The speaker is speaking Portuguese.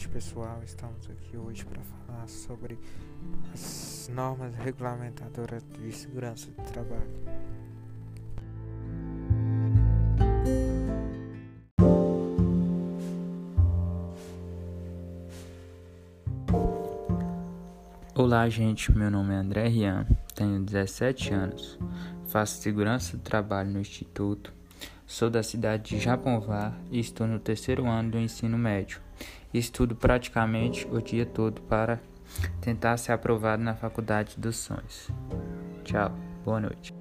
noite, pessoal. Estamos aqui hoje para falar sobre as normas regulamentadoras de segurança do trabalho. Olá, gente. Meu nome é André Rian, tenho 17 anos, faço segurança do trabalho no Instituto Sou da cidade de Japonvar e estou no terceiro ano do ensino médio. Estudo praticamente o dia todo para tentar ser aprovado na faculdade dos sonhos. Tchau, boa noite.